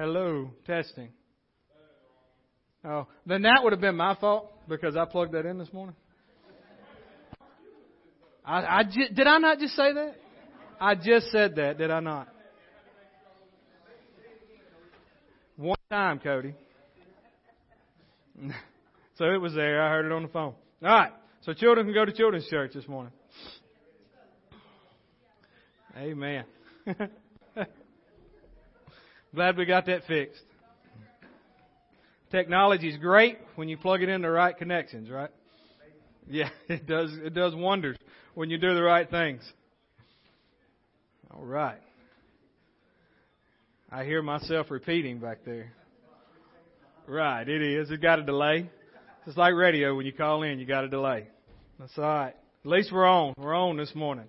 Hello, testing. Oh, then that would have been my fault because I plugged that in this morning. I, I did I not just say that? I just said that, did I not? One time, Cody. so it was there. I heard it on the phone. All right. So children can go to children's church this morning. Amen. Glad we got that fixed. Technology is great when you plug it in the right connections, right? Yeah, it does it does wonders when you do the right things. All right. I hear myself repeating back there. Right, it is. It got a delay. It's like radio when you call in, you got a delay. That's all right. At least we're on. We're on this morning.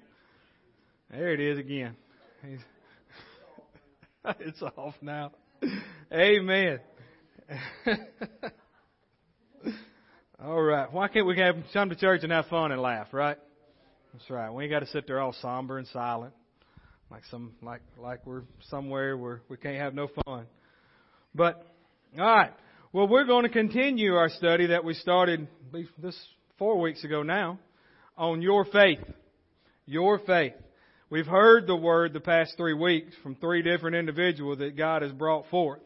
There it is again. it's off now. Amen. all right. Why can't we have come to church and have fun and laugh, right? That's right. We ain't got to sit there all somber and silent like some like like we're somewhere where we can't have no fun. But all right. Well, we're going to continue our study that we started this four weeks ago now on your faith. Your faith. We've heard the word the past three weeks from three different individuals that God has brought forth.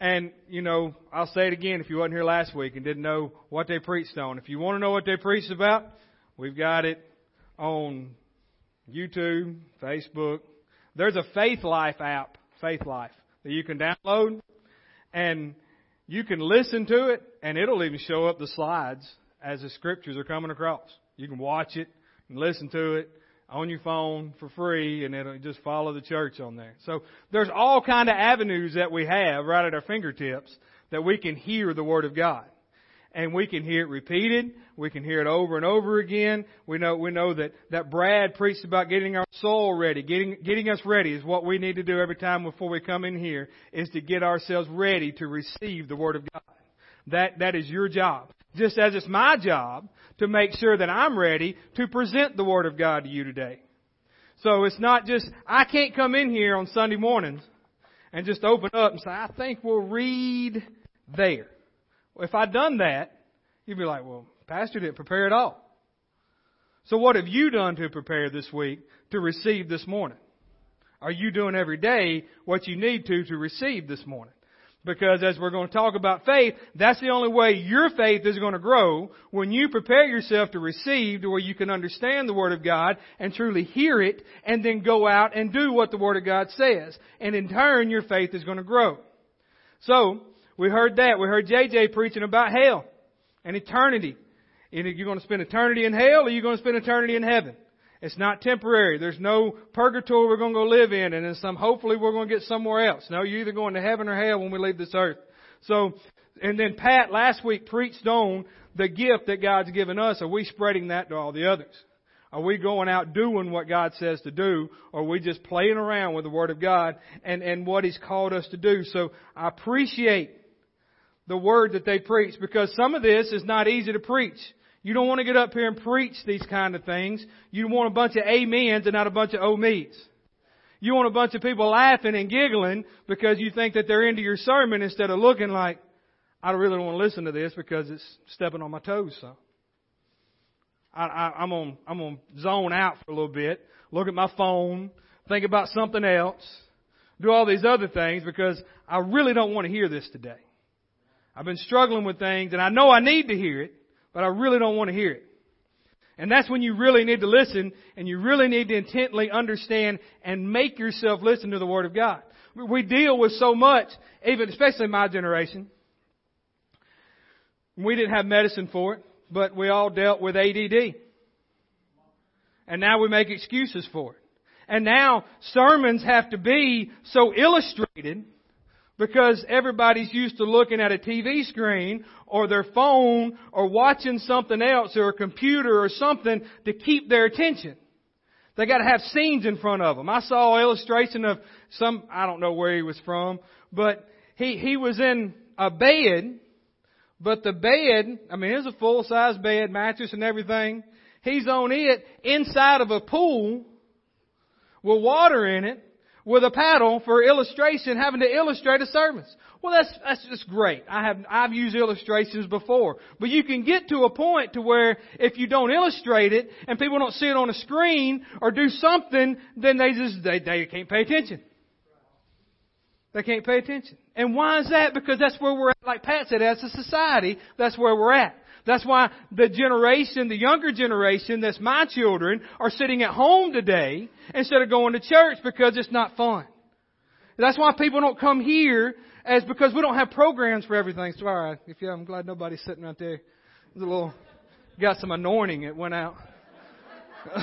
And, you know, I'll say it again if you wasn't here last week and didn't know what they preached on. If you want to know what they preached about, we've got it on YouTube, Facebook. There's a Faith Life app, Faith Life, that you can download and you can listen to it and it'll even show up the slides as the scriptures are coming across. You can watch it and listen to it on your phone for free and it'll just follow the church on there. So there's all kind of avenues that we have right at our fingertips that we can hear the Word of God and we can hear it repeated. We can hear it over and over again. We know, we know that, that Brad preached about getting our soul ready. Getting, getting us ready is what we need to do every time before we come in here is to get ourselves ready to receive the Word of God. That, that is your job. Just as it's my job to make sure that I'm ready to present the Word of God to you today. So it's not just, I can't come in here on Sunday mornings and just open up and say, I think we'll read there. If I'd done that, you'd be like, well, Pastor didn't prepare at all. So what have you done to prepare this week to receive this morning? Are you doing every day what you need to to receive this morning? Because as we're going to talk about faith, that's the only way your faith is going to grow when you prepare yourself to receive to where you can understand the Word of God and truly hear it and then go out and do what the Word of God says. And in turn, your faith is going to grow. So, we heard that. We heard JJ preaching about hell and eternity. Either you're going to spend eternity in hell or you're going to spend eternity in heaven. It's not temporary. There's no purgatory we're going to go live in and then some, hopefully we're going to get somewhere else. No, you're either going to heaven or hell when we leave this earth. So, and then Pat last week preached on the gift that God's given us. Are we spreading that to all the others? Are we going out doing what God says to do? Or are we just playing around with the Word of God and, and what He's called us to do? So I appreciate the word that they preach because some of this is not easy to preach. You don't want to get up here and preach these kind of things. You want a bunch of amens and not a bunch of oh me's. You want a bunch of people laughing and giggling because you think that they're into your sermon instead of looking like, I really don't want to listen to this because it's stepping on my toes. So I, I, I'm on I'm on zone out for a little bit. Look at my phone. Think about something else. Do all these other things because I really don't want to hear this today. I've been struggling with things and I know I need to hear it, but I really don't want to hear it. And that's when you really need to listen and you really need to intently understand and make yourself listen to the Word of God. We deal with so much, even especially my generation. We didn't have medicine for it, but we all dealt with ADD. And now we make excuses for it. And now sermons have to be so illustrated because everybody's used to looking at a TV screen or their phone or watching something else or a computer or something to keep their attention. They got to have scenes in front of them. I saw an illustration of some, I don't know where he was from, but he, he was in a bed, but the bed, I mean, it was a full size bed, mattress and everything. He's on it inside of a pool with water in it with a paddle for illustration, having to illustrate a sermon. Well, that's, that's just great. I have, I've used illustrations before. But you can get to a point to where if you don't illustrate it and people don't see it on a screen or do something, then they just, they, they can't pay attention. They can't pay attention. And why is that? Because that's where we're at, like Pat said, as a society, that's where we're at. That's why the generation, the younger generation, that's my children, are sitting at home today instead of going to church because it's not fun. That's why people don't come here as because we don't have programs for everything. So, all right, if you, I'm glad nobody's sitting right there. A little, got some anointing. It went out.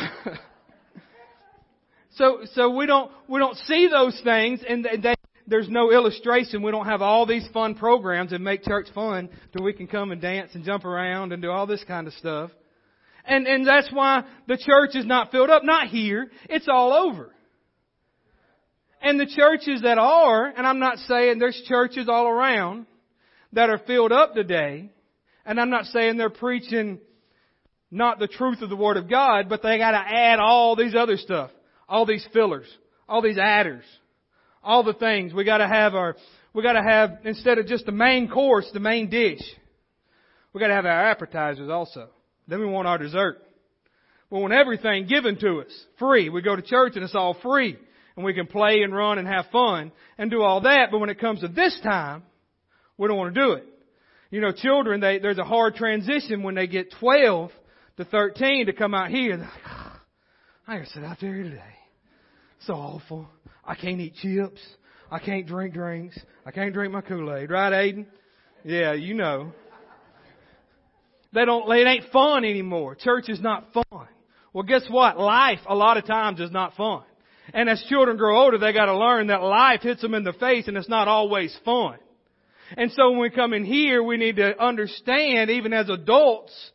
so, so we don't we don't see those things, and they, there's no illustration. We don't have all these fun programs that make church fun, so we can come and dance and jump around and do all this kind of stuff. And and that's why the church is not filled up. Not here. It's all over. And the churches that are, and I'm not saying there's churches all around that are filled up today, and I'm not saying they're preaching not the truth of the Word of God, but they gotta add all these other stuff. All these fillers. All these adders. All the things. We gotta have our, we gotta have, instead of just the main course, the main dish. We gotta have our appetizers also. Then we want our dessert. We want everything given to us. Free. We go to church and it's all free and we can play and run and have fun and do all that. But when it comes to this time, we don't want to do it. You know, children, they, there's a hard transition when they get 12 to 13 to come out here. I gotta sit out there today. So awful. I can't eat chips. I can't drink drinks. I can't drink my Kool-Aid. Right, Aiden? Yeah, you know. They don't, it ain't fun anymore. Church is not fun. Well, guess what? Life, a lot of times, is not fun. And as children grow older, they gotta learn that life hits them in the face and it's not always fun. And so when we come in here, we need to understand, even as adults,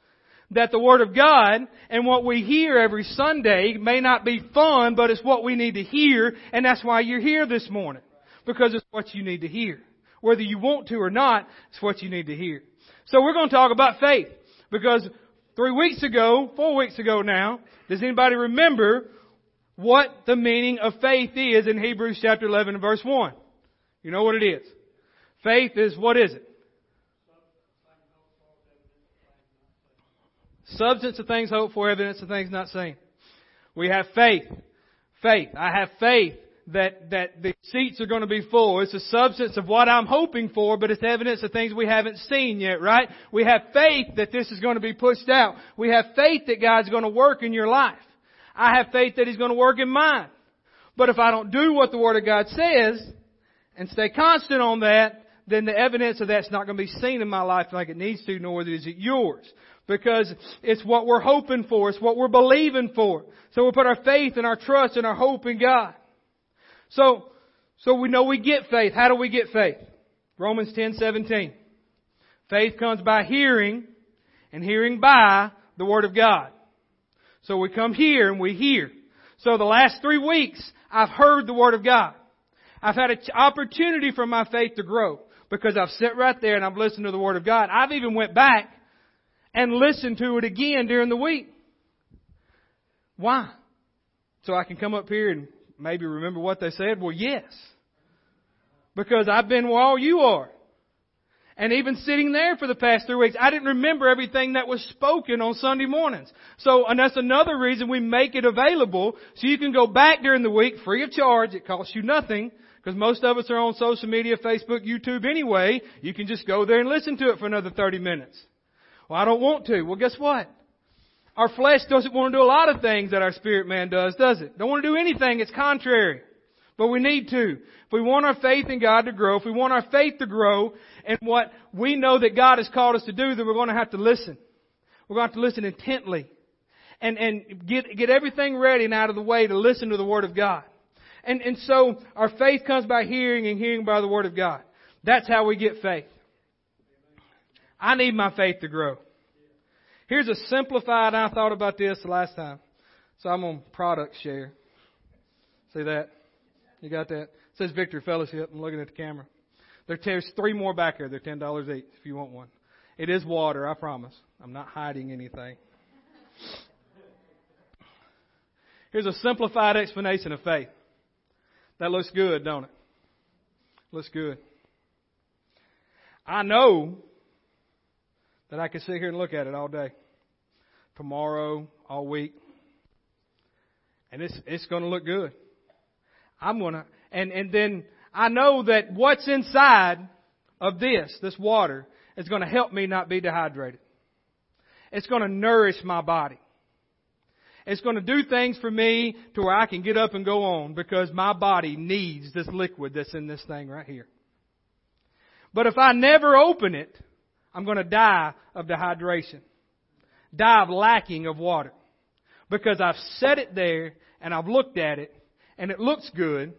that the Word of God and what we hear every Sunday may not be fun, but it's what we need to hear, and that's why you're here this morning. Because it's what you need to hear. Whether you want to or not, it's what you need to hear. So we're going to talk about faith. Because three weeks ago, four weeks ago now, does anybody remember what the meaning of faith is in Hebrews chapter 11 and verse 1. You know what it is. Faith is, what is it? Substance of things hoped for, evidence of things not seen. We have faith. Faith. I have faith that, that the seats are going to be full. It's a substance of what I'm hoping for, but it's evidence of things we haven't seen yet, right? We have faith that this is going to be pushed out. We have faith that God's going to work in your life. I have faith that He's going to work in mine. But if I don't do what the Word of God says and stay constant on that, then the evidence of that's not going to be seen in my life like it needs to, nor is it yours. Because it's what we're hoping for. It's what we're believing for. So we put our faith and our trust and our hope in God. So, so we know we get faith. How do we get faith? Romans 10, 17. Faith comes by hearing, and hearing by the Word of God. So we come here and we hear. So the last three weeks, I've heard the Word of God. I've had an opportunity for my faith to grow because I've sat right there and I've listened to the Word of God. I've even went back and listen to it again during the week. Why? So I can come up here and maybe remember what they said? Well, yes. Because I've been where all you are. And even sitting there for the past three weeks, I didn't remember everything that was spoken on Sunday mornings. So, and that's another reason we make it available so you can go back during the week free of charge. It costs you nothing because most of us are on social media, Facebook, YouTube anyway. You can just go there and listen to it for another 30 minutes. Well, I don't want to. Well, guess what? Our flesh doesn't want to do a lot of things that our spirit man does, does it? Don't want to do anything. It's contrary. But we need to. If we want our faith in God to grow, if we want our faith to grow and what we know that God has called us to do, then we're going to have to listen. We're going to have to listen intently. And, and get, get everything ready and out of the way to listen to the Word of God. And, and so our faith comes by hearing and hearing by the Word of God. That's how we get faith. I need my faith to grow. Here's a simplified, I thought about this the last time. So I'm on product share. See that? You got that? It says Victory Fellowship. I'm looking at the camera. There's three more back here. They're ten dollars each if you want one. It is water, I promise. I'm not hiding anything. Here's a simplified explanation of faith. That looks good, don't it? Looks good. I know that I can sit here and look at it all day. Tomorrow, all week. And it's it's gonna look good. I'm gonna and, and then I know that what's inside of this, this water, is gonna help me not be dehydrated. It's gonna nourish my body. It's going to do things for me to where I can get up and go on because my body needs this liquid that's in this thing right here. But if I never open it, I'm going to die of dehydration. Die of lacking of water. Because I've set it there and I've looked at it and it looks good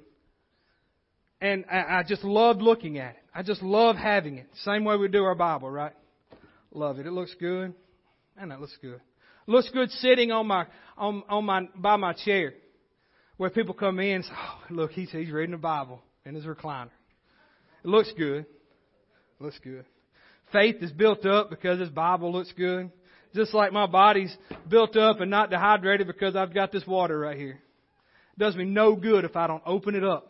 and I just love looking at it. I just love having it. Same way we do our Bible, right? Love it. It looks good. And that looks good. Looks good sitting on my on on my by my chair, where people come in and say, "Oh, look, he's he's reading the Bible in his recliner." It looks good. Looks good. Faith is built up because this Bible looks good. Just like my body's built up and not dehydrated because I've got this water right here. It does me no good if I don't open it up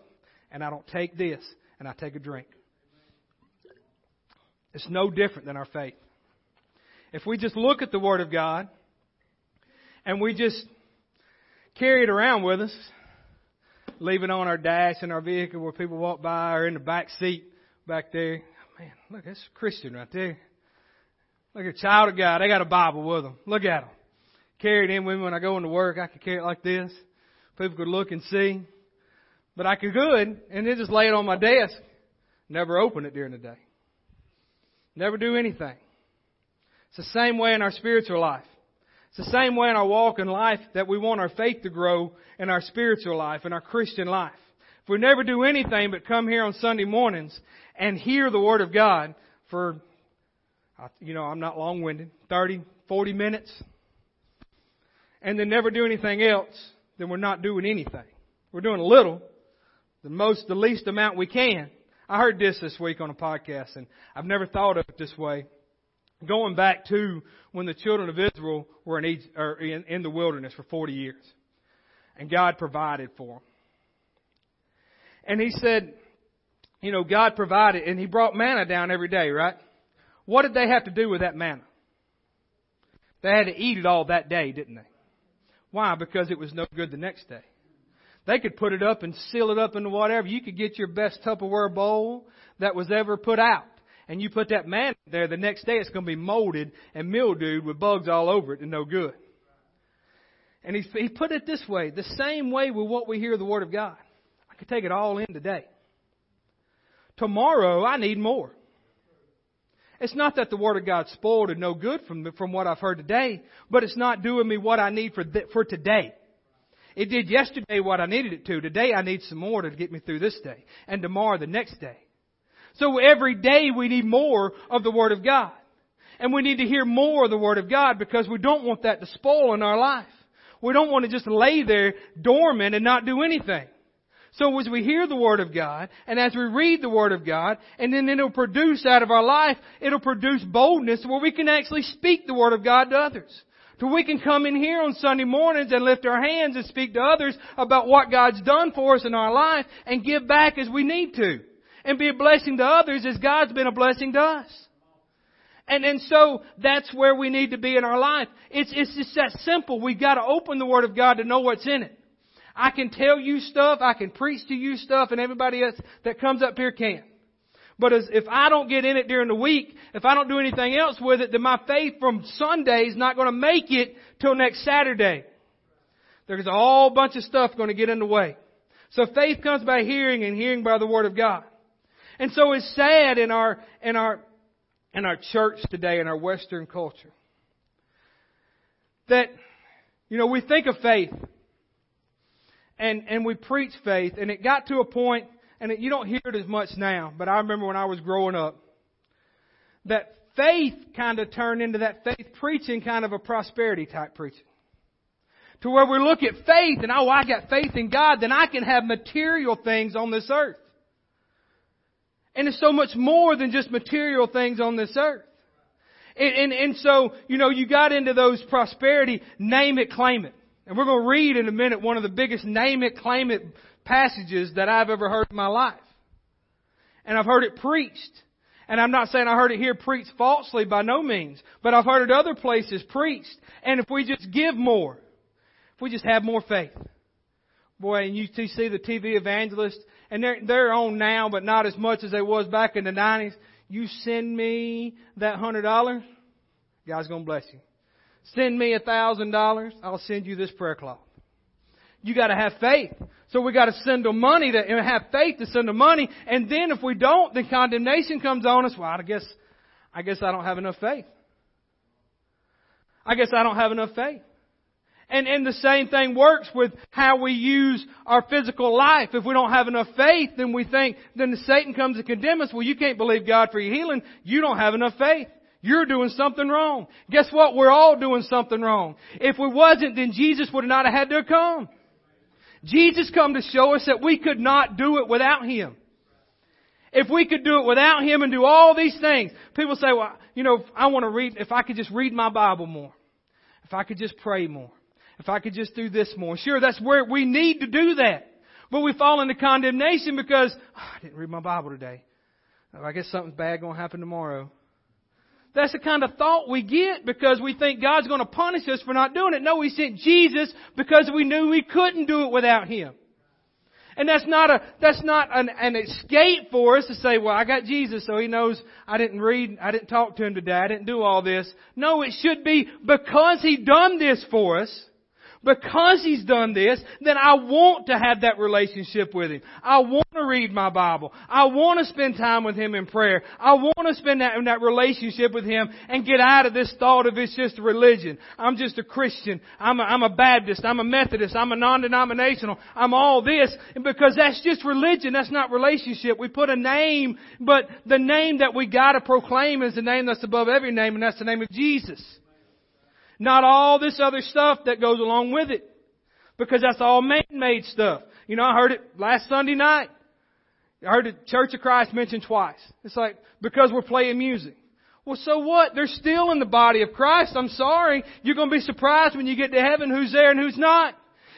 and I don't take this and I take a drink. It's no different than our faith. If we just look at the Word of God and we just carry it around with us, leave it on our dash in our vehicle where people walk by or in the back seat back there. Man, look, that's a Christian right there. Look at a child of God. They got a Bible with them. Look at them. Carry it in with me when I go into work. I could carry it like this. People could look and see. But I could good and then just lay it on my desk. Never open it during the day. Never do anything. It's the same way in our spiritual life. It's the same way in our walk in life that we want our faith to grow in our spiritual life, in our Christian life. If we never do anything but come here on Sunday mornings and hear the Word of God for, you know, I'm not long-winded, 30, 40 minutes, and then never do anything else, then we're not doing anything. We're doing a little, the most, the least amount we can. I heard this this week on a podcast, and I've never thought of it this way going back to when the children of Israel were in, Egypt, or in, in the wilderness for 40 years. And God provided for them. And he said, you know, God provided, and he brought manna down every day, right? What did they have to do with that manna? They had to eat it all that day, didn't they? Why? Because it was no good the next day. They could put it up and seal it up into whatever. You could get your best Tupperware bowl that was ever put out and you put that manna there, the next day it's going to be molded and mildewed with bugs all over it and no good. And he, he put it this way, the same way with what we hear the Word of God. I could take it all in today. Tomorrow I need more. It's not that the Word of God's spoiled and no good from, from what I've heard today, but it's not doing me what I need for, th- for today. It did yesterday what I needed it to. Today I need some more to get me through this day. And tomorrow the next day. So every day we need more of the Word of God. And we need to hear more of the Word of God because we don't want that to spoil in our life. We don't want to just lay there dormant and not do anything. So as we hear the Word of God, and as we read the Word of God, and then it'll produce out of our life, it'll produce boldness where we can actually speak the Word of God to others. So we can come in here on Sunday mornings and lift our hands and speak to others about what God's done for us in our life and give back as we need to and be a blessing to others as God's been a blessing to us. And, and so that's where we need to be in our life. It's, it's just that simple. We've got to open the Word of God to know what's in it. I can tell you stuff, I can preach to you stuff, and everybody else that comes up here can. But as, if I don't get in it during the week, if I don't do anything else with it, then my faith from Sunday is not going to make it till next Saturday. There's a whole bunch of stuff going to get in the way. So faith comes by hearing and hearing by the Word of God. And so it's sad in our, in our, in our church today, in our Western culture, that, you know, we think of faith and, and we preach faith and it got to a point, and it, you don't hear it as much now, but I remember when I was growing up, that faith kind of turned into that faith preaching kind of a prosperity type preaching. To where we look at faith and, oh, I got faith in God, then I can have material things on this earth. And it's so much more than just material things on this earth. And, and, and so, you know, you got into those prosperity, name it, claim it. And we're going to read in a minute one of the biggest name it, claim it passages that I've ever heard in my life. And I've heard it preached. And I'm not saying I heard it here preached falsely by no means, but I've heard it other places preached. And if we just give more, if we just have more faith, boy, and you see the TV evangelists, and they're, they're on now, but not as much as they was back in the 90s. You send me that hundred dollars, God's gonna bless you. Send me a thousand dollars, I'll send you this prayer cloth. You gotta have faith. So we gotta send them money to, and have faith to send them money, and then if we don't, then condemnation comes on us. Well, I guess, I guess I don't have enough faith. I guess I don't have enough faith. And, and the same thing works with how we use our physical life. If we don't have enough faith, then we think, then Satan comes to condemn us. Well, you can't believe God for your healing. You don't have enough faith. You're doing something wrong. Guess what? We're all doing something wrong. If we wasn't, then Jesus would not have had to come. Jesus come to show us that we could not do it without Him. If we could do it without Him and do all these things, people say, well, you know, I want to read, if I could just read my Bible more. If I could just pray more. If I could just do this more. Sure, that's where we need to do that. But we fall into condemnation because oh, I didn't read my Bible today. I guess something bad going to happen tomorrow. That's the kind of thought we get because we think God's going to punish us for not doing it. No, He sent Jesus because we knew we couldn't do it without Him. And that's not a, that's not an, an escape for us to say, well, I got Jesus, so He knows I didn't read, I didn't talk to Him today, I didn't do all this. No, it should be because He done this for us because he's done this, then I want to have that relationship with him. I want to read my Bible. I want to spend time with him in prayer. I want to spend that in that relationship with him and get out of this thought of it's just religion. I'm just a Christian. I'm a, I'm a Baptist. I'm a Methodist. I'm a non-denominational. I'm all this because that's just religion. That's not relationship. We put a name, but the name that we gotta proclaim is the name that's above every name and that's the name of Jesus. Not all this other stuff that goes along with it. Because that's all man-made stuff. You know, I heard it last Sunday night. I heard the Church of Christ mentioned twice. It's like, because we're playing music. Well, so what? They're still in the body of Christ. I'm sorry. You're going to be surprised when you get to heaven who's there and who's not.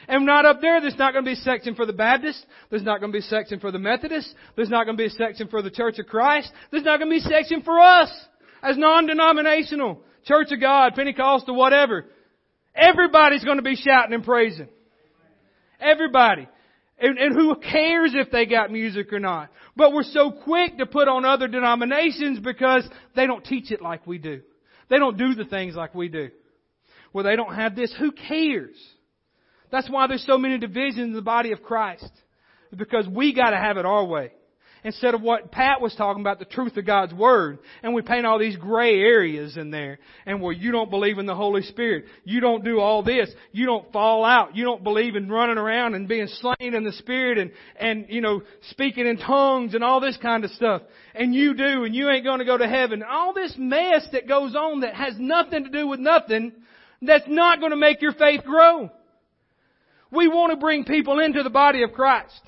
And not up there, there's not going to be a section for the Baptist. There's not going to be a section for the Methodist. There's not going to be a section for the Church of Christ. There's not going to be a section for us as non-denominational. Church of God, Pentecostal, whatever. Everybody's going to be shouting and praising. Everybody. And, and, who cares if they got music or not? But we're so quick to put on other denominations because they don't teach it like we do. They don't do the things like we do. Well, they don't have this. Who cares? That's why there's so many divisions in the body of Christ. Because we gotta have it our way instead of what Pat was talking about, the truth of God's Word. And we paint all these gray areas in there. And where you don't believe in the Holy Spirit. You don't do all this. You don't fall out. You don't believe in running around and being slain in the Spirit and, and, you know, speaking in tongues and all this kind of stuff. And you do, and you ain't gonna go to heaven. All this mess that goes on that has nothing to do with nothing, that's not gonna make your faith grow. We want to bring people into the body of Christ.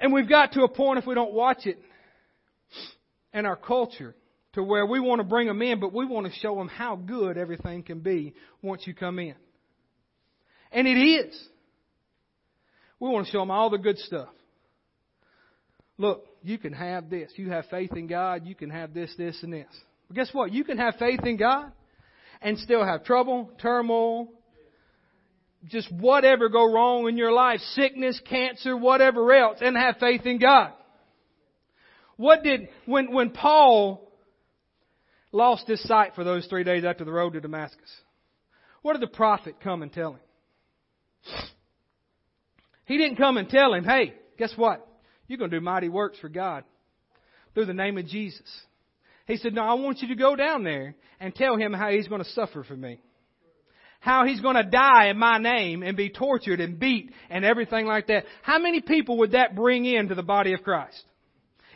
And we've got to a point, if we don't watch it, in our culture, to where we want to bring them in, but we want to show them how good everything can be once you come in. And it is. We want to show them all the good stuff. Look, you can have this. You have faith in God. You can have this, this, and this. But guess what? You can have faith in God and still have trouble, turmoil, just whatever go wrong in your life, sickness, cancer, whatever else, and have faith in God. What did, when, when Paul lost his sight for those three days after the road to Damascus, what did the prophet come and tell him? He didn't come and tell him, hey, guess what? You're going to do mighty works for God through the name of Jesus. He said, no, I want you to go down there and tell him how he's going to suffer for me how he's going to die in my name and be tortured and beat and everything like that. How many people would that bring into the body of Christ?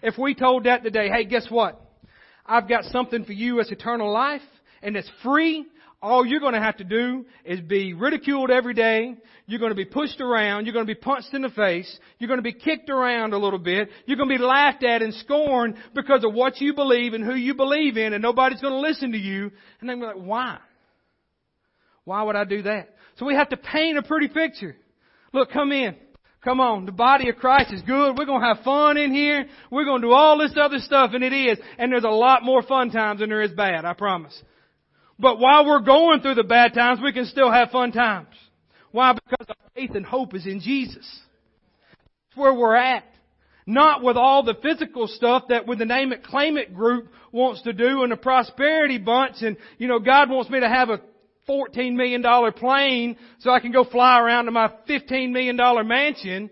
If we told that today, hey, guess what? I've got something for you as eternal life and it's free. All you're going to have to do is be ridiculed every day. You're going to be pushed around. You're going to be punched in the face. You're going to be kicked around a little bit. You're going to be laughed at and scorned because of what you believe and who you believe in and nobody's going to listen to you. And they're like, why? Why would I do that? So we have to paint a pretty picture. Look, come in. Come on, the body of Christ is good. We're going to have fun in here. We're going to do all this other stuff, and it is. And there's a lot more fun times than there is bad, I promise. But while we're going through the bad times, we can still have fun times. Why? Because our faith and hope is in Jesus. That's where we're at. Not with all the physical stuff that with the name it claim it group wants to do and the prosperity bunch and, you know, God wants me to have a $14 million plane so I can go fly around to my $15 million mansion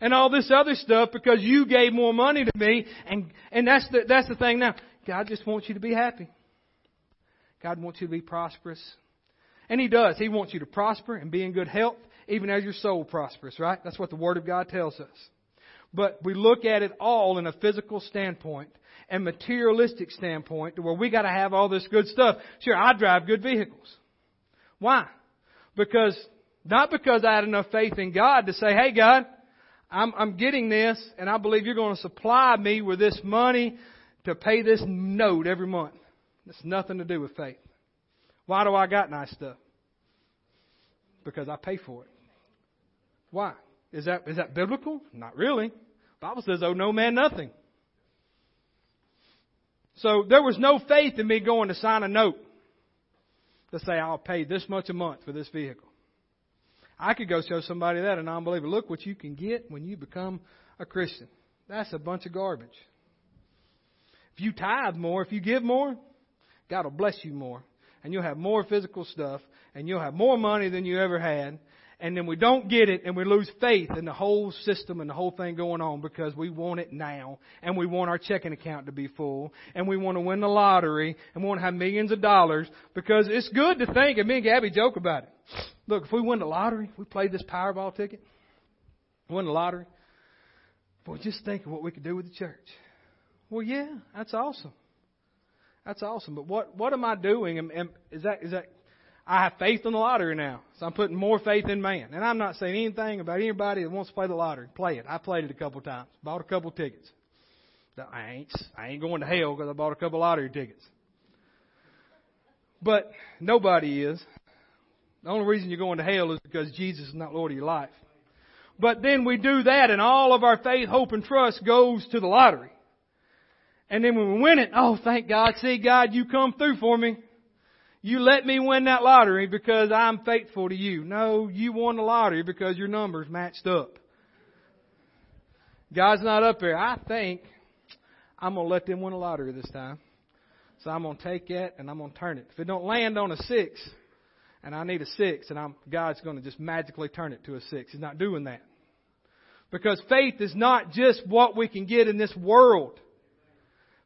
and all this other stuff because you gave more money to me and, and that's the, that's the thing now. God just wants you to be happy. God wants you to be prosperous. And He does. He wants you to prosper and be in good health even as your soul prospers, right? That's what the Word of God tells us. But we look at it all in a physical standpoint and materialistic standpoint to where we gotta have all this good stuff. Sure, I drive good vehicles. Why? Because, not because I had enough faith in God to say, hey God, I'm, I'm getting this and I believe you're going to supply me with this money to pay this note every month. It's nothing to do with faith. Why do I got nice stuff? Because I pay for it. Why? Is that, is that biblical? Not really. Bible says, "Oh no man nothing. So there was no faith in me going to sign a note to say, I'll pay this much a month for this vehicle. I could go show somebody that, a non-believer. Look what you can get when you become a Christian. That's a bunch of garbage. If you tithe more, if you give more, God will bless you more. And you'll have more physical stuff, and you'll have more money than you ever had, and then we don't get it and we lose faith in the whole system and the whole thing going on because we want it now and we want our checking account to be full and we want to win the lottery and we want to have millions of dollars because it's good to think and me and Gabby joke about it. Look, if we win the lottery, we played this Powerball ticket, win the lottery, boy, just think of what we could do with the church. Well, yeah, that's awesome. That's awesome. But what what am I doing? And, and is that is that I have faith in the lottery now. So I'm putting more faith in man. And I'm not saying anything about anybody that wants to play the lottery. Play it. I played it a couple times. Bought a couple tickets. I ain't, I ain't going to hell because I bought a couple lottery tickets. But nobody is. The only reason you're going to hell is because Jesus is not Lord of your life. But then we do that and all of our faith, hope, and trust goes to the lottery. And then when we win it, oh thank God, see God, you come through for me. You let me win that lottery because I'm faithful to you. No, you won the lottery because your numbers matched up. God's not up there. I think I'm going to let them win the lottery this time. So I'm going to take that and I'm going to turn it. If it don't land on a six, and I need a six, and I'm, God's going to just magically turn it to a six. He's not doing that. Because faith is not just what we can get in this world.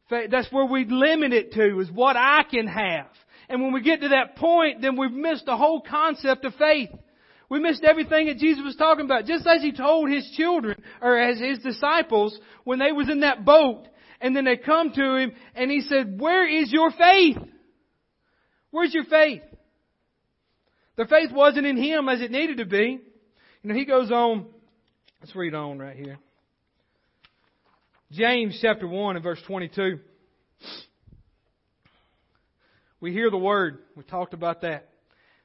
Faith, that's where we limit it to, is what I can have. And when we get to that point, then we've missed the whole concept of faith. We missed everything that Jesus was talking about. Just as He told His children, or as His disciples, when they was in that boat, and then they come to Him, and He said, where is your faith? Where's your faith? Their faith wasn't in Him as it needed to be. You know, He goes on, let's read on right here. James chapter 1 and verse 22. We hear the word. We talked about that.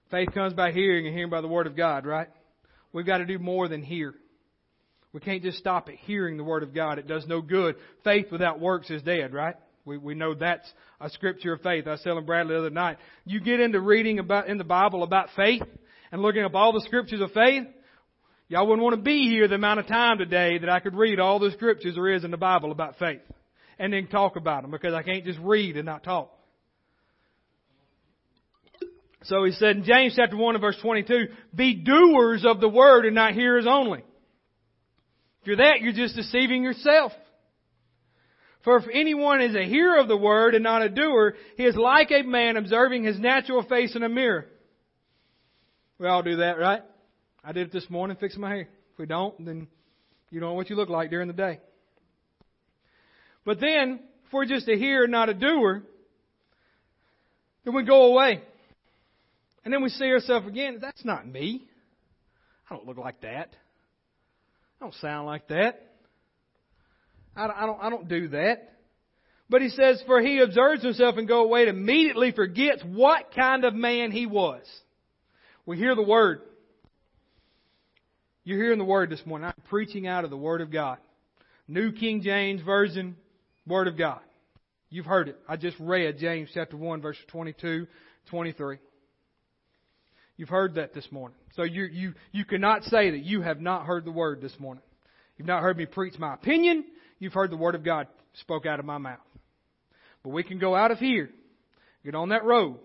Faith comes by hearing and hearing by the word of God, right? We've got to do more than hear. We can't just stop at hearing the word of God. It does no good. Faith without works is dead, right? We, we know that's a scripture of faith. I was telling Bradley the other night. You get into reading about, in the Bible about faith and looking up all the scriptures of faith. Y'all wouldn't want to be here the amount of time today that I could read all the scriptures there is in the Bible about faith and then talk about them because I can't just read and not talk. So he said in James chapter 1 and verse 22, be doers of the word and not hearers only. If you're that, you're just deceiving yourself. For if anyone is a hearer of the word and not a doer, he is like a man observing his natural face in a mirror. We all do that, right? I did it this morning, fixing my hair. If we don't, then you don't know what you look like during the day. But then, if we're just a hearer, not a doer, then we go away. And then we see ourselves again. That's not me. I don't look like that. I don't sound like that. I don't, I don't, I don't do that. But he says, for he observes himself and go away and immediately forgets what kind of man he was. We hear the Word. You're hearing the Word this morning. I'm preaching out of the Word of God. New King James Version, Word of God. You've heard it. I just read James chapter 1 verse 22, 23. You've heard that this morning. So you, you, you cannot say that you have not heard the Word this morning. You've not heard me preach my opinion. You've heard the Word of God spoke out of my mouth. But we can go out of here, get on that road.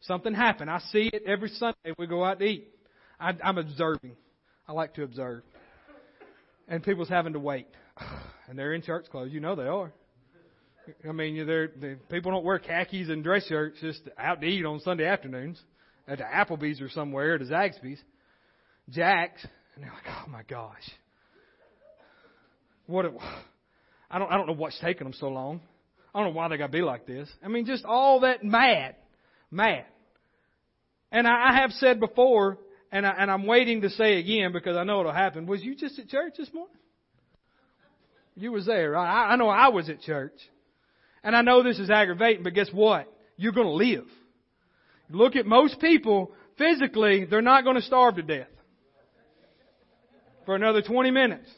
Something happened. I see it every Sunday we go out to eat. I, I'm observing. I like to observe. And people's having to wait. And they're in church clothes. You know they are. I mean, they're, they, people don't wear khakis and dress shirts just out to eat on Sunday afternoons at the Applebee's or somewhere, or to Zaxby's, Jack's, and they're like, oh my gosh, what? A, I don't, I don't know what's taking them so long. I don't know why they got to be like this. I mean, just all that mad, mad. And I, I have said before, and, I, and I'm waiting to say again because I know it'll happen. Was you just at church this morning? You was there, right? I, I know I was at church. And I know this is aggravating, but guess what? You're going to live. Look at most people, physically, they're not going to starve to death for another 20 minutes.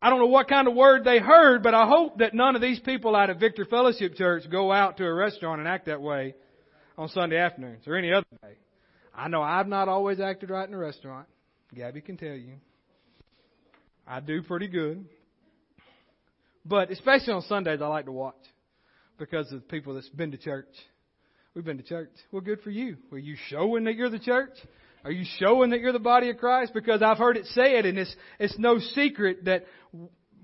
I don't know what kind of word they heard, but I hope that none of these people out of Victory Fellowship Church go out to a restaurant and act that way on Sunday afternoons or any other day. I know I've not always acted right in a restaurant. Gabby can tell you. I do pretty good. But especially on Sundays, I like to watch because of the people that's been to church. We've been to church. Well, good for you. Are you showing that you're the church? Are you showing that you're the body of Christ? Because I've heard it said, and it's, it's no secret that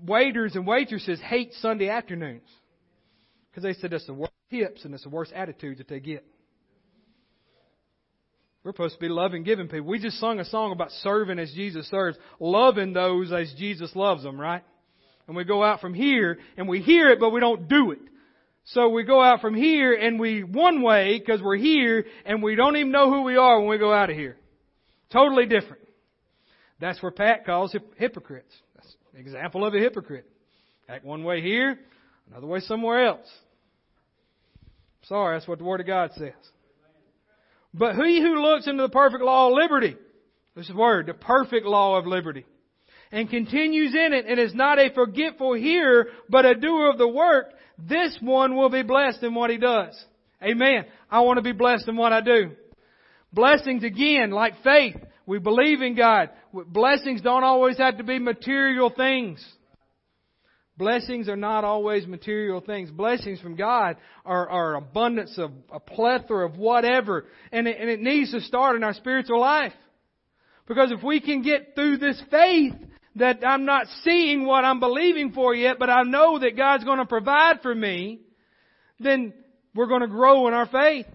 waiters and waitresses hate Sunday afternoons. Because they said that's the worst tips and it's the worst attitudes that they get. We're supposed to be loving, giving people. We just sung a song about serving as Jesus serves, loving those as Jesus loves them, right? And we go out from here and we hear it, but we don't do it. So we go out from here and we one way because we're here and we don't even know who we are when we go out of here. Totally different. That's where Pat calls hypocrites. That's an example of a hypocrite. Act one way here, another way somewhere else. Sorry, that's what the Word of God says. But he who looks into the perfect law of liberty, this is word, the perfect law of liberty, and continues in it and is not a forgetful hearer, but a doer of the work, this one will be blessed in what he does. Amen. I want to be blessed in what I do. Blessings again, like faith. We believe in God. Blessings don't always have to be material things. Blessings are not always material things. Blessings from God are, are abundance of a plethora of whatever. And it, and it needs to start in our spiritual life. Because if we can get through this faith that I'm not seeing what I'm believing for yet, but I know that God's going to provide for me, then we're going to grow in our faith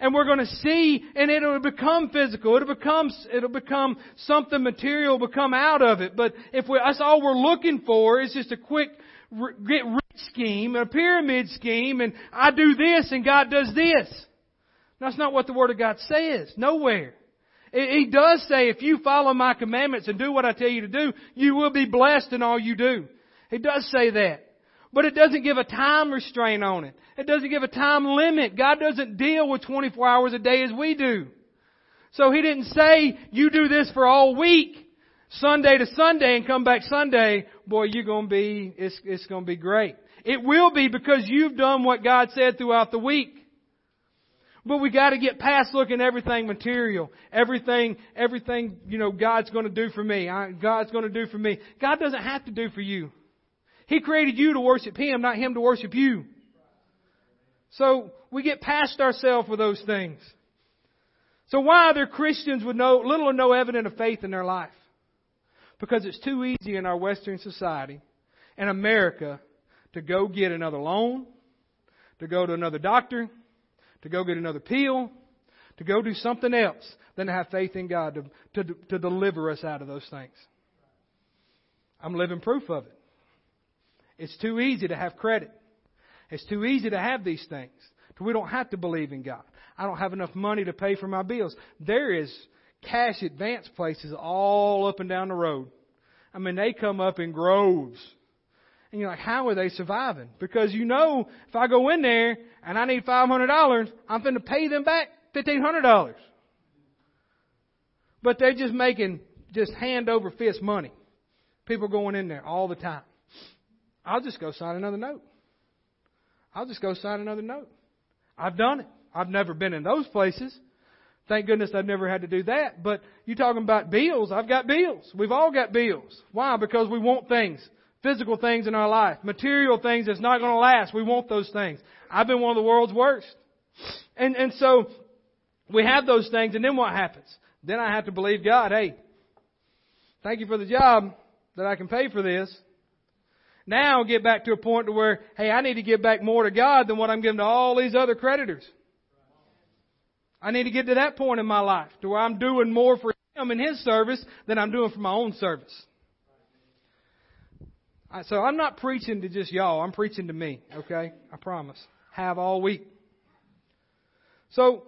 and we're going to see, and it'll become physical. It'll become, it'll become something material will become out of it. But if we, that's all we're looking for is just a quick get rich scheme, a pyramid scheme, and I do this and God does this. That's not what the Word of God says. Nowhere. He does say, if you follow my commandments and do what I tell you to do, you will be blessed in all you do. He does say that. But it doesn't give a time restraint on it. It doesn't give a time limit. God doesn't deal with 24 hours a day as we do. So He didn't say, you do this for all week, Sunday to Sunday and come back Sunday. Boy, you're gonna be, it's, it's gonna be great. It will be because you've done what God said throughout the week. But we gotta get past looking everything material. Everything, everything, you know, God's gonna do for me. God's gonna do for me. God doesn't have to do for you. He created you to worship Him, not Him to worship you. So we get past ourselves with those things. So why are there Christians with no, little or no evidence of faith in their life? Because it's too easy in our Western society and America to go get another loan, to go to another doctor, to go get another pill, to go do something else than to have faith in God to, to, to deliver us out of those things. I'm living proof of it. It's too easy to have credit. It's too easy to have these things. We don't have to believe in God. I don't have enough money to pay for my bills. There is cash advance places all up and down the road. I mean, they come up in groves. And you're like, how are they surviving? Because you know, if I go in there and I need $500, I'm going to pay them back fifteen hundred dollars. But they're just making just hand over fist money. People going in there all the time. I'll just go sign another note. I'll just go sign another note. I've done it. I've never been in those places. Thank goodness I've never had to do that. But you talking about bills? I've got bills. We've all got bills. Why? Because we want things. Physical things in our life. Material things that's not going to last. We want those things. I've been one of the world's worst. And, and so, we have those things and then what happens? Then I have to believe God, hey, thank you for the job that I can pay for this. Now get back to a point to where, hey, I need to give back more to God than what I'm giving to all these other creditors. I need to get to that point in my life to where I'm doing more for Him in His service than I'm doing for my own service. So I'm not preaching to just y'all. I'm preaching to me. Okay, I promise. Have all week. So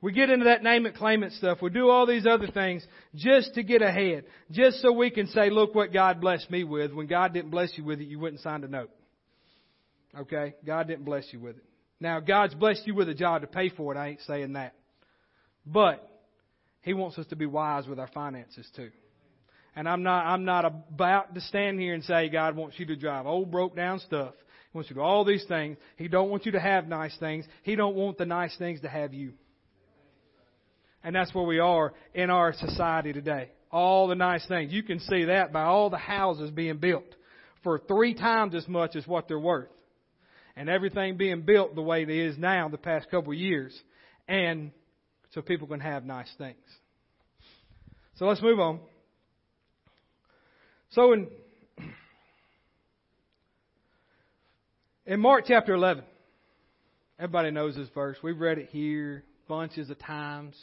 we get into that name it, claim it stuff. We do all these other things just to get ahead. Just so we can say, look what God blessed me with. When God didn't bless you with it, you wouldn't sign a note. Okay? God didn't bless you with it. Now, God's blessed you with a job to pay for it. I ain't saying that. But, He wants us to be wise with our finances too. And I'm not, I'm not about to stand here and say God wants you to drive old broke down stuff. He wants you to do all these things. He don't want you to have nice things. He don't want the nice things to have you. And that's where we are in our society today. All the nice things. You can see that by all the houses being built for three times as much as what they're worth. And everything being built the way it is now the past couple of years. And so people can have nice things. So let's move on. So in, in Mark chapter 11, everybody knows this verse. We've read it here bunches of times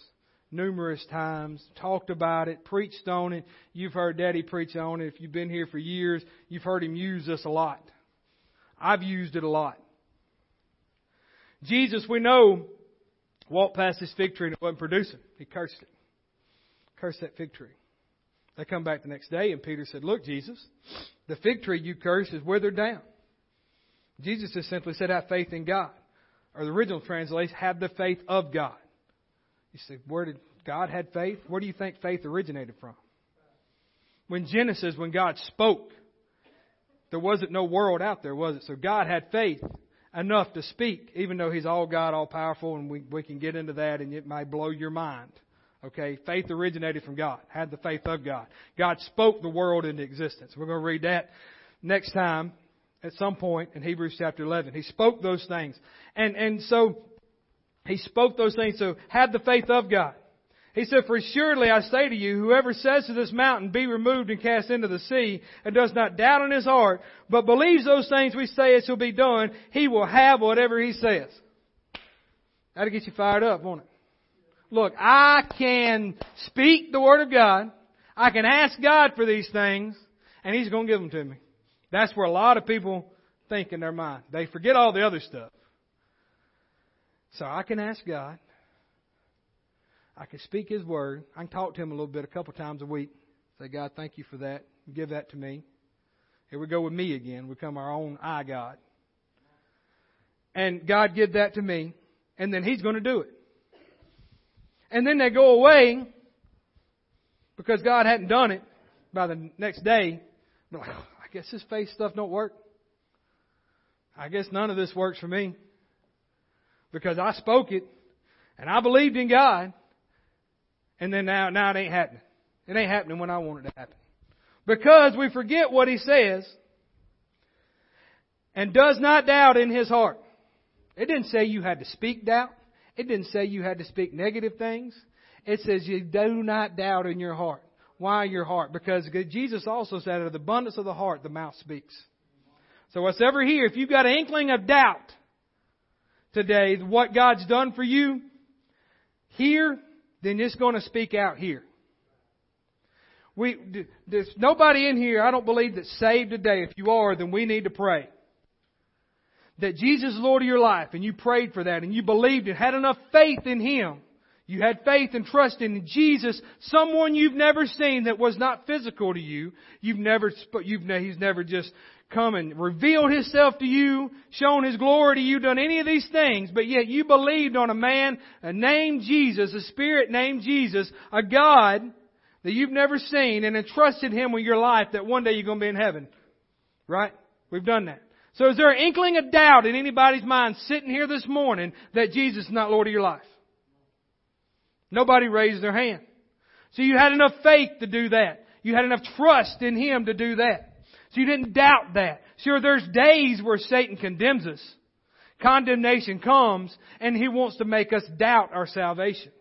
numerous times, talked about it, preached on it. You've heard Daddy preach on it. If you've been here for years, you've heard him use this a lot. I've used it a lot. Jesus, we know, walked past this fig tree and it wasn't producing. He cursed it. Cursed that fig tree. They come back the next day and Peter said, Look, Jesus, the fig tree you cursed is withered down. Jesus just simply said, Have faith in God. Or the original translation, have the faith of God. You say, where did God had faith? Where do you think faith originated from? When Genesis, when God spoke, there wasn't no world out there, was it? So God had faith enough to speak, even though He's all God, all powerful, and we, we can get into that and it might blow your mind. Okay, faith originated from God, had the faith of God. God spoke the world into existence. We're going to read that next time at some point in Hebrews chapter 11. He spoke those things. And, and so he spoke those things, so have the faith of God. He said, For surely I say to you, whoever says to this mountain, Be removed and cast into the sea, and does not doubt in his heart, but believes those things we say it shall be done, he will have whatever he says. That'll get you fired up, won't it? Look, I can speak the Word of God. I can ask God for these things, and He's going to give them to me. That's where a lot of people think in their mind. They forget all the other stuff. So I can ask God. I can speak His Word. I can talk to Him a little bit a couple times a week. Say, God, thank you for that. Give that to me. Here we go with me again. We become our own I God. And God give that to me. And then He's going to do it. And then they go away because God hadn't done it by the next day. Like, oh, I guess this faith stuff don't work. I guess none of this works for me because I spoke it and I believed in God. And then now, now it ain't happening. It ain't happening when I want it to happen. Because we forget what He says and does not doubt in His heart. It didn't say you had to speak doubt. It didn't say you had to speak negative things. It says you do not doubt in your heart. Why your heart? Because Jesus also said, out of the abundance of the heart, the mouth speaks. So what's ever here, if you've got an inkling of doubt, today what God's done for you here, then it's going to speak out here. We, there's nobody in here, I don't believe, that's saved today. If you are, then we need to pray. That Jesus is Lord of your life, and you prayed for that, and you believed and had enough faith in Him. You had faith and trust in Jesus, someone you've never seen that was not physical to you. You've never, you've, he's never just come and revealed himself to you, shown his glory to you, done any of these things, but yet you believed on a man named Jesus, a spirit named Jesus, a God that you've never seen and entrusted him with your life that one day you're going to be in heaven. Right? We've done that. So is there an inkling of doubt in anybody's mind sitting here this morning that Jesus is not Lord of your life? Nobody raised their hand. So you had enough faith to do that. You had enough trust in Him to do that. So you didn't doubt that. Sure, there's days where Satan condemns us. Condemnation comes and he wants to make us doubt our salvation.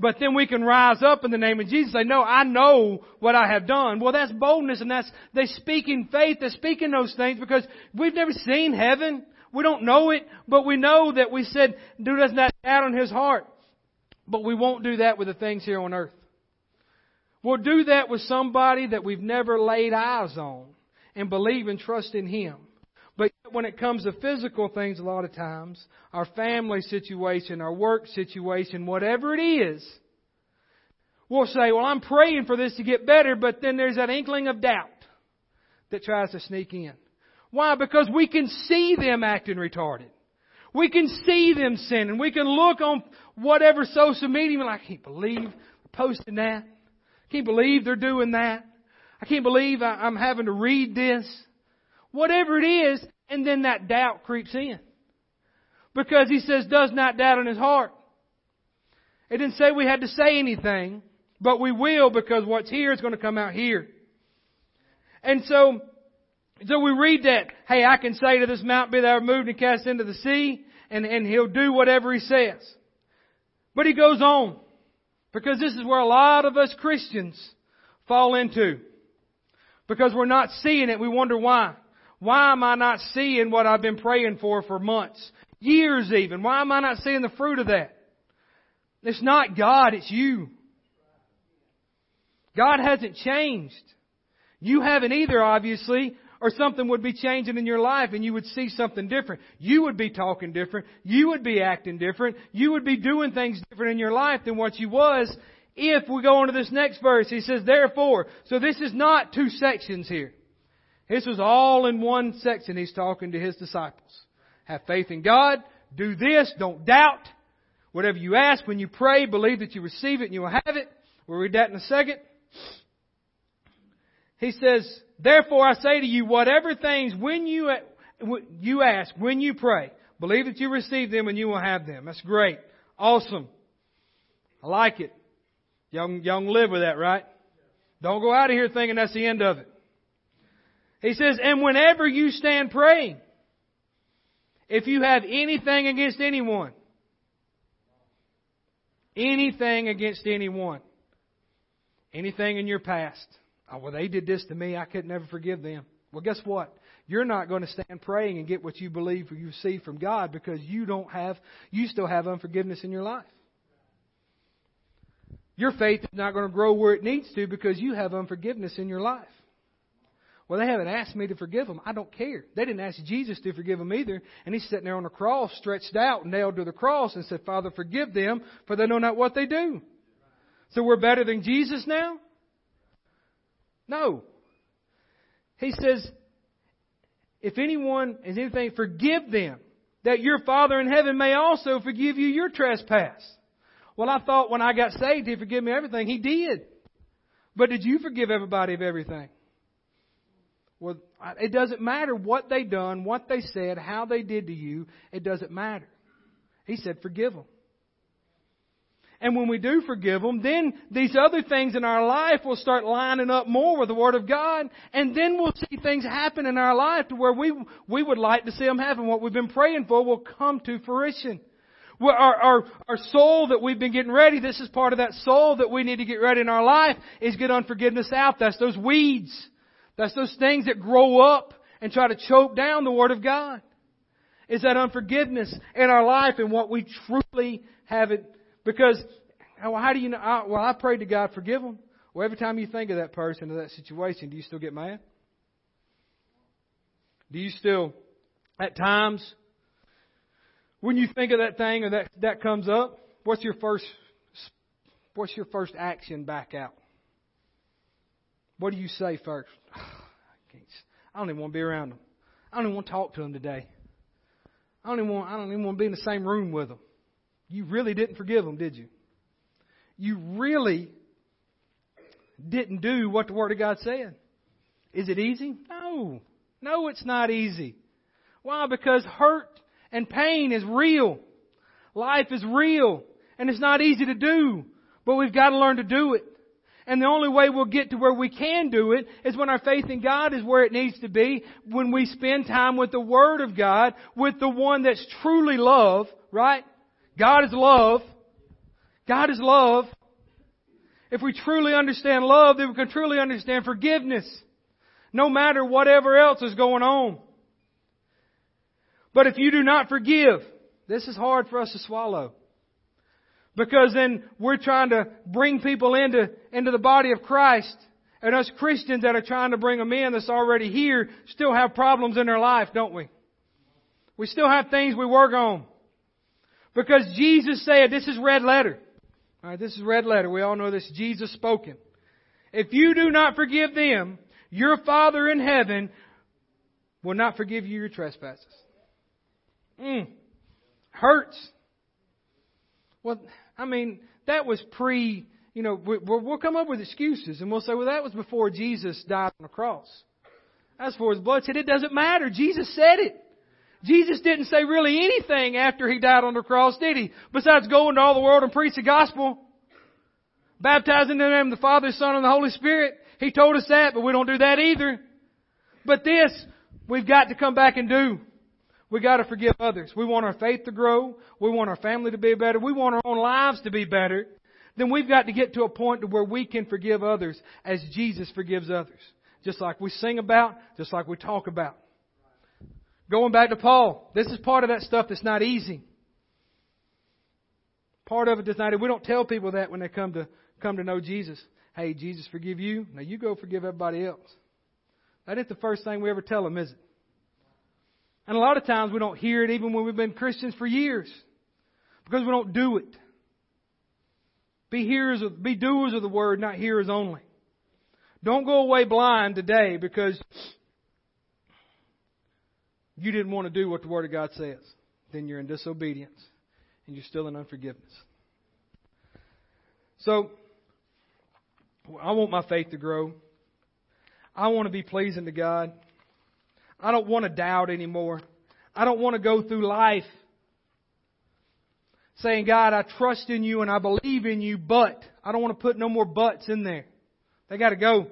But then we can rise up in the name of Jesus and say, no, I know what I have done. Well, that's boldness and that's, they speak in faith, they speak in those things because we've never seen heaven. We don't know it, but we know that we said, do does not doubt on his heart. But we won't do that with the things here on earth. We'll do that with somebody that we've never laid eyes on and believe and trust in Him. But when it comes to physical things, a lot of times, our family situation, our work situation, whatever it is, we'll say, well, I'm praying for this to get better, but then there's that inkling of doubt that tries to sneak in. Why? Because we can see them acting retarded. We can see them sinning. We can look on whatever social media and I can't believe they're posting that. I can't believe they're doing that. I can't believe I'm having to read this. Whatever it is, and then that doubt creeps in. Because he says, does not doubt in his heart. It didn't say we had to say anything, but we will because what's here is going to come out here. And so, so we read that, hey, I can say to this mountain, be thou removed and cast into the sea, and, and he'll do whatever he says. But he goes on, because this is where a lot of us Christians fall into. Because we're not seeing it, we wonder why. Why am I not seeing what I've been praying for for months, years even? Why am I not seeing the fruit of that? It's not God, it's you. God hasn't changed. You haven't either, obviously, or something would be changing in your life and you would see something different. You would be talking different. You would be acting different. You would be doing things different in your life than what you was if we go on to this next verse, he says, therefore. So this is not two sections here. This was all in one section he's talking to his disciples. Have faith in God. Do this. Don't doubt. Whatever you ask when you pray, believe that you receive it and you will have it. We'll read that in a second. He says, therefore I say to you, whatever things when you, you ask, when you pray, believe that you receive them and you will have them. That's great. Awesome. I like it. Y'all live with that, right? Don't go out of here thinking that's the end of it. He says, and whenever you stand praying, if you have anything against anyone, anything against anyone, anything in your past, oh, well, they did this to me, I could never forgive them. Well, guess what? You're not going to stand praying and get what you believe or you see from God because you don't have, you still have unforgiveness in your life. Your faith is not going to grow where it needs to because you have unforgiveness in your life. Well, they haven't asked me to forgive them. I don't care. They didn't ask Jesus to forgive them either. And he's sitting there on the cross, stretched out, nailed to the cross, and said, Father, forgive them, for they know not what they do. So we're better than Jesus now? No. He says, if anyone has anything, forgive them, that your Father in heaven may also forgive you your trespass. Well, I thought when I got saved, He'd forgive me everything. He did. But did you forgive everybody of everything? Well, it doesn't matter what they done, what they said, how they did to you. It doesn't matter. He said, forgive them. And when we do forgive them, then these other things in our life will start lining up more with the Word of God. And then we'll see things happen in our life to where we, we would like to see them happen. What we've been praying for will come to fruition our, our, our soul that we've been getting ready, this is part of that soul that we need to get ready in our life, is get unforgiveness out. That's those weeds. That's those things that grow up and try to choke down the Word of God. Is that unforgiveness in our life and what we truly have it. Because, how do you know? Well, I prayed to God, forgive them. Well, every time you think of that person or that situation, do you still get mad? Do you still, at times, when you think of that thing or that, that comes up, what's your first what's your first action back out? What do you say first? I don't even want to be around them. I don't even want to talk to them today. I don't even want, I don't even want to be in the same room with them. You really didn't forgive them, did you? You really didn't do what the Word of God said. Is it easy? No. No, it's not easy. Why? Because hurt and pain is real. Life is real. And it's not easy to do. But we've got to learn to do it. And the only way we'll get to where we can do it is when our faith in God is where it needs to be, when we spend time with the Word of God, with the one that's truly love, right? God is love. God is love. If we truly understand love, then we can truly understand forgiveness. No matter whatever else is going on. But if you do not forgive, this is hard for us to swallow. Because then we're trying to bring people into, into the body of Christ. And us Christians that are trying to bring them in that's already here still have problems in their life, don't we? We still have things we work on. Because Jesus said, this is red letter. Alright, this is red letter. We all know this. Jesus spoken. If you do not forgive them, your Father in heaven will not forgive you your trespasses. Mm. Hurts. Well, I mean, that was pre, you know, we'll come up with excuses and we'll say, well, that was before Jesus died on the cross. As for his blood said, it doesn't matter. Jesus said it. Jesus didn't say really anything after he died on the cross, did he? Besides go into all the world and preach the gospel. Baptizing in the name of the Father, Son, and the Holy Spirit. He told us that, but we don't do that either. But this, we've got to come back and do. We gotta forgive others. We want our faith to grow. We want our family to be better. We want our own lives to be better. Then we've got to get to a point to where we can forgive others as Jesus forgives others. Just like we sing about, just like we talk about. Going back to Paul, this is part of that stuff that's not easy. Part of it that's not. We don't tell people that when they come to come to know Jesus. Hey, Jesus forgive you. Now you go forgive everybody else. That ain't the first thing we ever tell them, is it? And a lot of times we don't hear it even when we've been Christians for years. Because we don't do it. Be hearers of, be doers of the word, not hearers only. Don't go away blind today because you didn't want to do what the Word of God says. Then you're in disobedience and you're still in unforgiveness. So, I want my faith to grow. I want to be pleasing to God. I don't want to doubt anymore. I don't want to go through life saying, God, I trust in you and I believe in you, but I don't want to put no more buts in there. They got to go.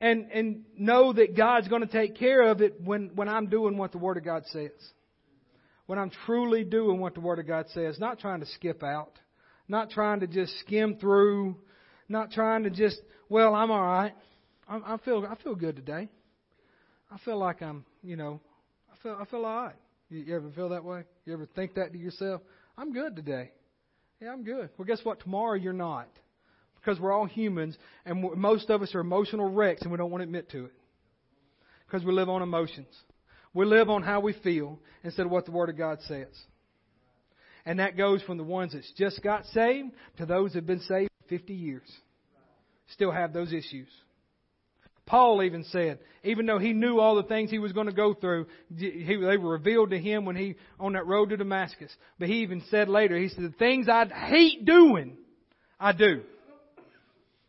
And, and know that God's going to take care of it when, when I'm doing what the Word of God says. When I'm truly doing what the Word of God says, not trying to skip out, not trying to just skim through, not trying to just, well, I'm alright. I, I feel I feel good today. I feel like I'm, you know, I feel I feel all right. You, you ever feel that way? You ever think that to yourself? I'm good today. Yeah, I'm good. Well, guess what? Tomorrow you're not, because we're all humans, and most of us are emotional wrecks, and we don't want to admit to it, because we live on emotions. We live on how we feel instead of what the Word of God says. And that goes from the ones that's just got saved to those that have been saved 50 years. Still have those issues. Paul even said, even though he knew all the things he was going to go through, he, they were revealed to him when he, on that road to Damascus. But he even said later, he said, the things I hate doing, I do.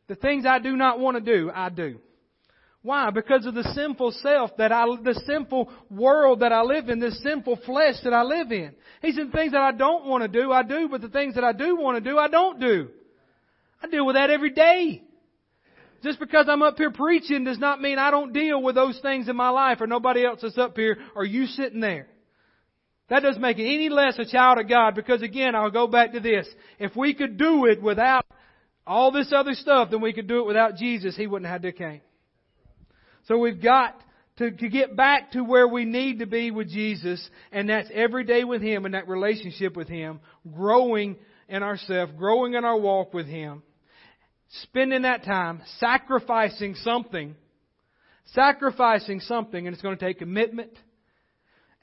The things I do not want to do, I do. Why? Because of the sinful self that I, the sinful world that I live in, this sinful flesh that I live in. He said, things that I don't want to do, I do, but the things that I do want to do, I don't do. I deal with that every day. Just because I'm up here preaching does not mean I don't deal with those things in my life or nobody else that's up here or you sitting there. That doesn't make it any less a child of God because again, I'll go back to this. If we could do it without all this other stuff, then we could do it without Jesus. He wouldn't have to came. So we've got to, to get back to where we need to be with Jesus, and that's every day with Him and that relationship with Him, growing in ourselves, growing in our walk with Him spending that time sacrificing something, sacrificing something, and it's going to take commitment.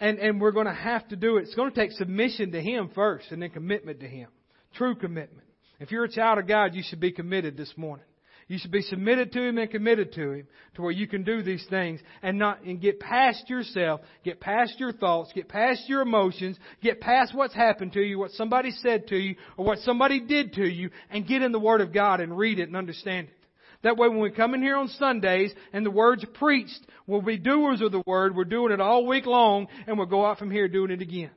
And, and we're going to have to do it. It's going to take submission to Him first and then commitment to Him True commitment. If you're a child of God, you should be committed this morning. You should be submitted to Him and committed to Him to where you can do these things and not, and get past yourself, get past your thoughts, get past your emotions, get past what's happened to you, what somebody said to you, or what somebody did to you, and get in the Word of God and read it and understand it. That way when we come in here on Sundays and the Word's preached, we'll be doers of the Word, we're doing it all week long, and we'll go out from here doing it again.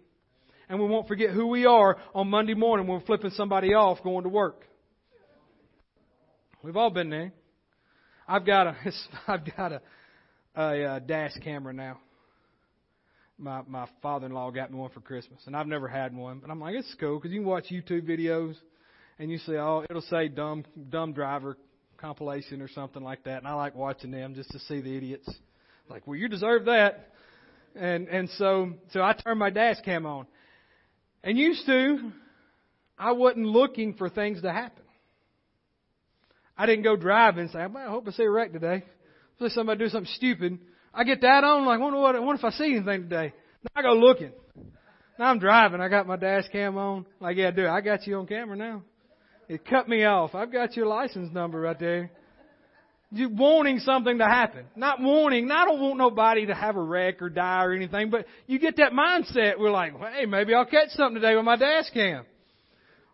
And we won't forget who we are on Monday morning when we're flipping somebody off going to work. We've all been there. I've got a I've got a, a, a dash camera now. My my father-in-law got me one for Christmas, and I've never had one. But I'm like, it's cool because you can watch YouTube videos, and you see, oh, it'll say dumb dumb driver compilation or something like that, and I like watching them just to see the idiots. Like, well, you deserve that. And and so so I turned my dash cam on, and used to, I wasn't looking for things to happen. I didn't go driving and say, I hope I see a wreck today. See somebody do something stupid. I get that on, like, wonder what, wonder if I see anything today. Now I go looking. Now I'm driving. I got my dash cam on. Like, yeah, dude, I got you on camera now. It cut me off. I've got your license number right there. You wanting something to happen. Not wanting, I don't want nobody to have a wreck or die or anything, but you get that mindset. We're like, well, hey, maybe I'll catch something today with my dash cam.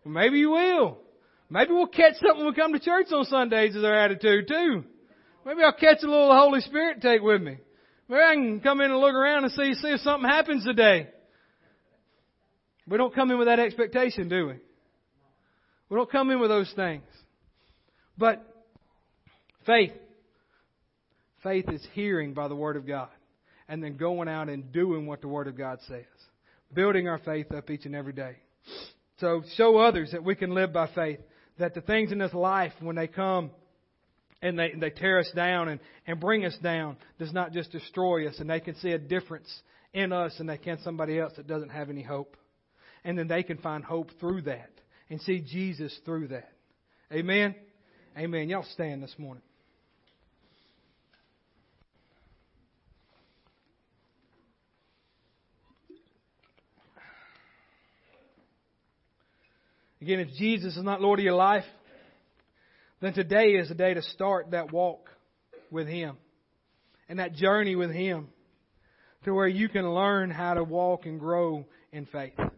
Well, maybe you will. Maybe we'll catch something when we come to church on Sundays is our attitude too. Maybe I'll catch a little Holy Spirit take with me. Maybe I can come in and look around and see, see if something happens today. We don't come in with that expectation, do we? We don't come in with those things. But faith. Faith is hearing by the Word of God and then going out and doing what the Word of God says. Building our faith up each and every day. So show others that we can live by faith that the things in this life, when they come and they, they tear us down and, and bring us down, does not just destroy us, and they can see a difference in us and they can somebody else that doesn't have any hope. And then they can find hope through that and see Jesus through that. Amen? Amen. Y'all stand this morning. Again, if Jesus is not Lord of your life, then today is the day to start that walk with Him and that journey with Him to where you can learn how to walk and grow in faith. To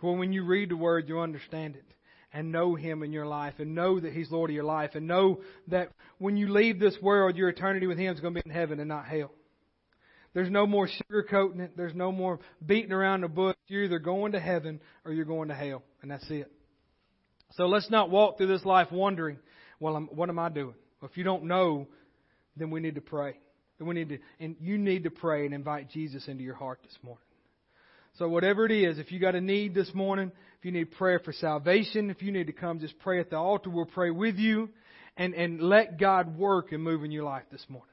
where when you read the Word, you understand it and know Him in your life and know that He's Lord of your life and know that when you leave this world, your eternity with Him is going to be in heaven and not hell. There's no more sugarcoating it. There's no more beating around the bush. You're either going to heaven or you're going to hell. And that's it. So let's not walk through this life wondering, well, I'm, what am I doing? Well, if you don't know, then we need to pray. Then we need to, and you need to pray and invite Jesus into your heart this morning. So whatever it is, if you got a need this morning, if you need prayer for salvation, if you need to come just pray at the altar, we'll pray with you and, and let God work and move in your life this morning.